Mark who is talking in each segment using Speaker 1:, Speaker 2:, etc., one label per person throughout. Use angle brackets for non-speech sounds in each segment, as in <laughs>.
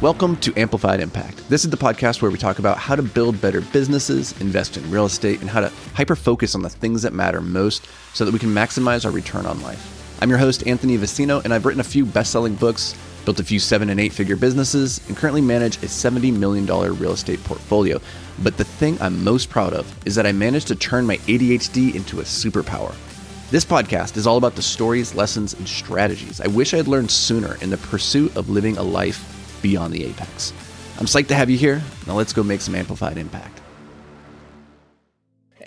Speaker 1: Welcome to Amplified Impact. This is the podcast where we talk about how to build better businesses, invest in real estate, and how to hyper focus on the things that matter most so that we can maximize our return on life. I'm your host, Anthony Vicino, and I've written a few best selling books, built a few seven and eight figure businesses, and currently manage a $70 million real estate portfolio. But the thing I'm most proud of is that I managed to turn my ADHD into a superpower. This podcast is all about the stories, lessons, and strategies I wish I had learned sooner in the pursuit of living a life beyond the apex. I'm psyched to have you here. Now let's go make some amplified impact.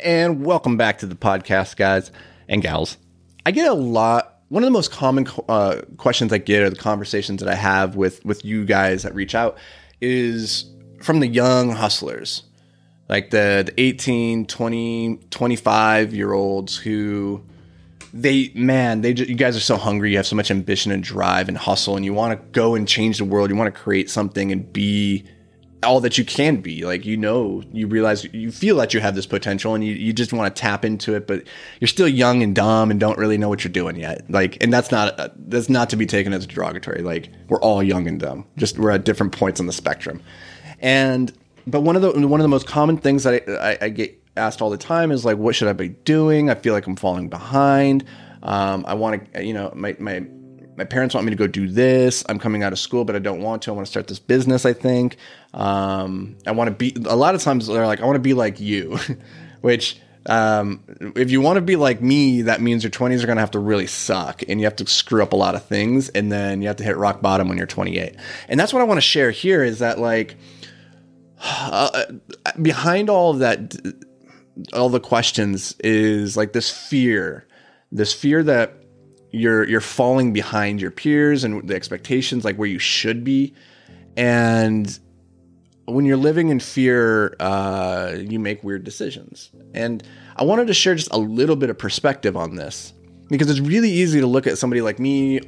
Speaker 1: And welcome back to the podcast, guys and gals. I get a lot. One of the most common uh, questions I get or the conversations that I have with with you guys that reach out is from the young hustlers, like the, the 18, 20, 25 year olds who they man they just, you guys are so hungry. You have so much ambition and drive and hustle and you want to go and change the world. You want to create something and be all that you can be. Like you know you realize you feel that you have this potential and you, you just want to tap into it but you're still young and dumb and don't really know what you're doing yet. Like and that's not uh, that's not to be taken as derogatory. Like we're all young and dumb. Just we're at different points on the spectrum. And but one of the one of the most common things that I, I, I get asked all the time is like, what should I be doing? I feel like I'm falling behind. Um, I want to, you know, my, my, my parents want me to go do this. I'm coming out of school, but I don't want to. I want to start this business. I think um, I want to be. A lot of times they're like, I want to be like you, <laughs> which um, if you want to be like me, that means your 20s are going to have to really suck, and you have to screw up a lot of things, and then you have to hit rock bottom when you're 28. And that's what I want to share here is that like <sighs> uh, behind all of that all the questions is like this fear, this fear that you're you're falling behind your peers and the expectations like where you should be. And when you're living in fear uh, you make weird decisions. And i wanted to share just a little bit of perspective on this because it's really easy to look at somebody like me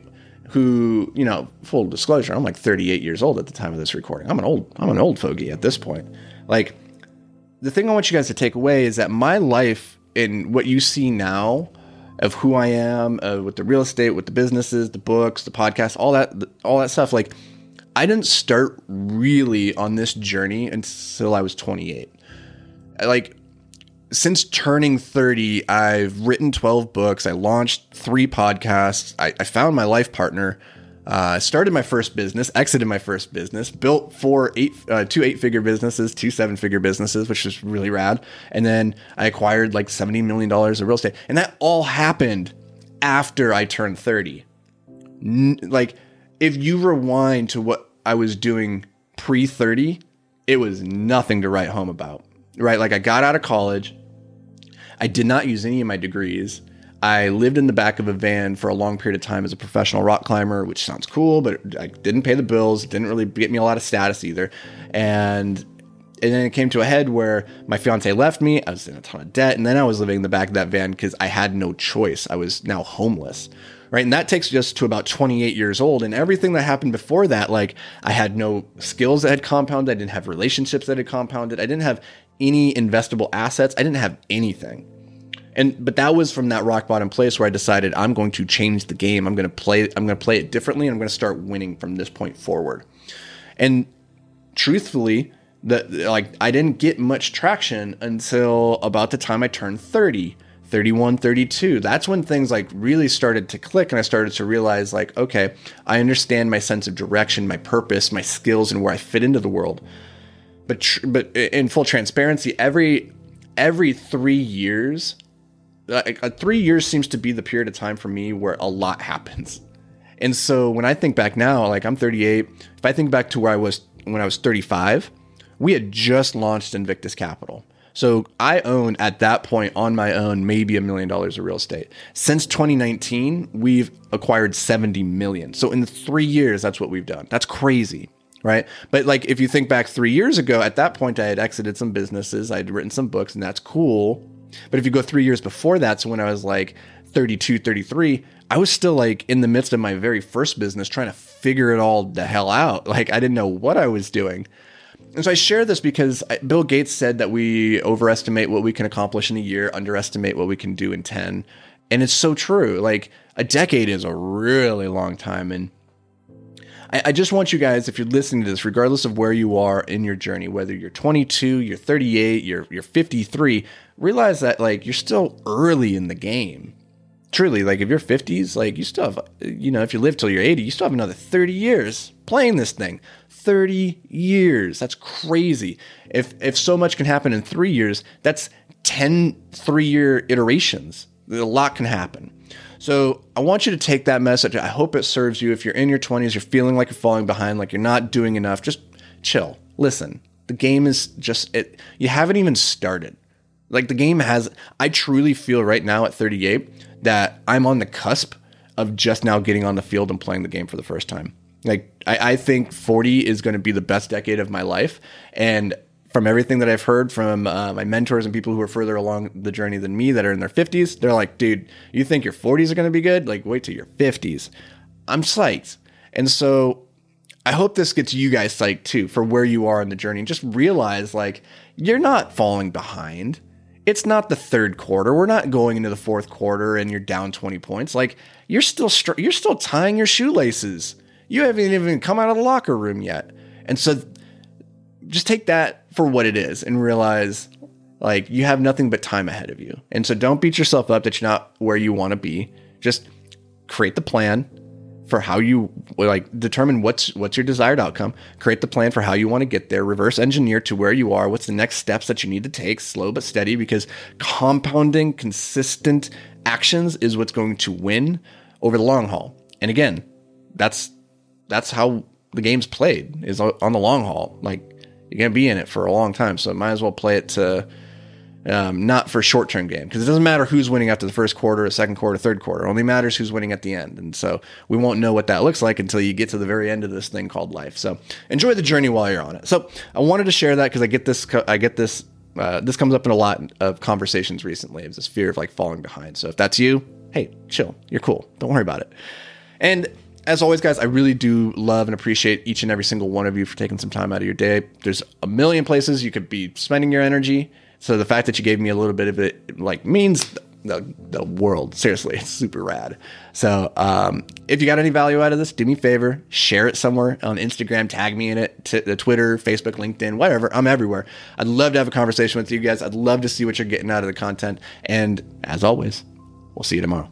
Speaker 1: who you know full disclosure i'm like 38 years old at the time of this recording. I'm an old i'm an old fogey at this point. Like the thing I want you guys to take away is that my life and what you see now of who I am uh, with the real estate, with the businesses, the books, the podcast, all that, all that stuff. Like, I didn't start really on this journey until I was 28. Like, since turning 30, I've written 12 books. I launched three podcasts. I, I found my life partner. Uh, started my first business, exited my first business, built four eight, uh, two eight figure businesses, two seven figure businesses, which is really rad. And then I acquired like seventy million dollars of real estate, and that all happened after I turned thirty. N- like, if you rewind to what I was doing pre thirty, it was nothing to write home about. Right? Like I got out of college, I did not use any of my degrees. I lived in the back of a van for a long period of time as a professional rock climber, which sounds cool, but I didn't pay the bills. Didn't really get me a lot of status either. And and then it came to a head where my fiance left me. I was in a ton of debt, and then I was living in the back of that van because I had no choice. I was now homeless, right? And that takes us to about 28 years old. And everything that happened before that, like I had no skills that had compounded. I didn't have relationships that had compounded. I didn't have any investable assets. I didn't have anything. And but that was from that rock bottom place where I decided I'm going to change the game. I'm going to play I'm going to play it differently and I'm going to start winning from this point forward. And truthfully, that like I didn't get much traction until about the time I turned 30. 31 32 that's when things like really started to click and i started to realize like okay i understand my sense of direction my purpose my skills and where i fit into the world but tr- but in full transparency every every 3 years like uh, three years seems to be the period of time for me where a lot happens. And so when I think back now, like I'm 38, if I think back to where I was when I was 35, we had just launched Invictus Capital. So I own at that point on my own maybe a million dollars of real estate. Since 2019, we've acquired 70 million. So in three years, that's what we've done. That's crazy. Right. But like if you think back three years ago, at that point, I had exited some businesses, I'd written some books, and that's cool. But if you go three years before that, so when I was like 32, 33, I was still like in the midst of my very first business trying to figure it all the hell out. <laughs> Like I didn't know what I was doing. And so I share this because uh, Bill Gates said that we overestimate what we can accomplish in a year, underestimate what we can do in 10. And it's so true. Like a decade is a really long time. And I, I just want you guys, if you're listening to this, regardless of where you are in your journey, whether you're 22, you're 38, you're, you're 53, realize that like you're still early in the game. Truly, like if you're 50s, like you still have, you know, if you live till you're 80, you still have another 30 years playing this thing. 30 years. That's crazy. If if so much can happen in 3 years, that's 10 3-year iterations. A lot can happen. So I want you to take that message. I hope it serves you. If you're in your 20s, you're feeling like you're falling behind, like you're not doing enough, just chill. Listen. The game is just it you haven't even started. Like the game has I truly feel right now at 38 that I'm on the cusp of just now getting on the field and playing the game for the first time. Like I, I think 40 is going to be the best decade of my life, and from everything that I've heard from uh, my mentors and people who are further along the journey than me that are in their 50s, they're like, dude, you think your 40s are going to be good? Like, wait till your 50s. I'm psyched. And so I hope this gets you guys psyched too for where you are in the journey. Just realize like you're not falling behind. It's not the third quarter. We're not going into the fourth quarter and you're down 20 points. Like you're still str- you're still tying your shoelaces. You haven't even come out of the locker room yet. And so just take that for what it is and realize like you have nothing but time ahead of you. And so don't beat yourself up that you're not where you want to be. Just create the plan for how you like determine what's what's your desired outcome create the plan for how you want to get there reverse engineer to where you are what's the next steps that you need to take slow but steady because compounding consistent actions is what's going to win over the long haul and again that's that's how the game's played is on the long haul. Like you're gonna be in it for a long time, so might as well play it to um, not for short term game because it doesn't matter who's winning after the first quarter, a second quarter, third quarter. It only matters who's winning at the end, and so we won't know what that looks like until you get to the very end of this thing called life. So enjoy the journey while you're on it. So I wanted to share that because I get this, I get this. Uh, this comes up in a lot of conversations recently. Is this fear of like falling behind? So if that's you, hey, chill. You're cool. Don't worry about it. And as always, guys, I really do love and appreciate each and every single one of you for taking some time out of your day. There's a million places you could be spending your energy. So the fact that you gave me a little bit of it, like, means the, the world. Seriously, it's super rad. So um, if you got any value out of this, do me a favor, share it somewhere on Instagram, tag me in it, t- the Twitter, Facebook, LinkedIn, whatever. I'm everywhere. I'd love to have a conversation with you guys. I'd love to see what you're getting out of the content. And as always, we'll see you tomorrow.